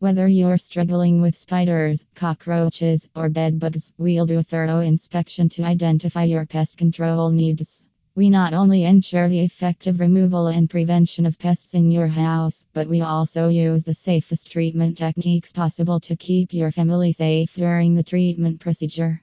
Whether you're struggling with spiders, cockroaches, or bedbugs, we'll do a thorough inspection to identify your pest control needs. We not only ensure the effective removal and prevention of pests in your house, but we also use the safest treatment techniques possible to keep your family safe during the treatment procedure.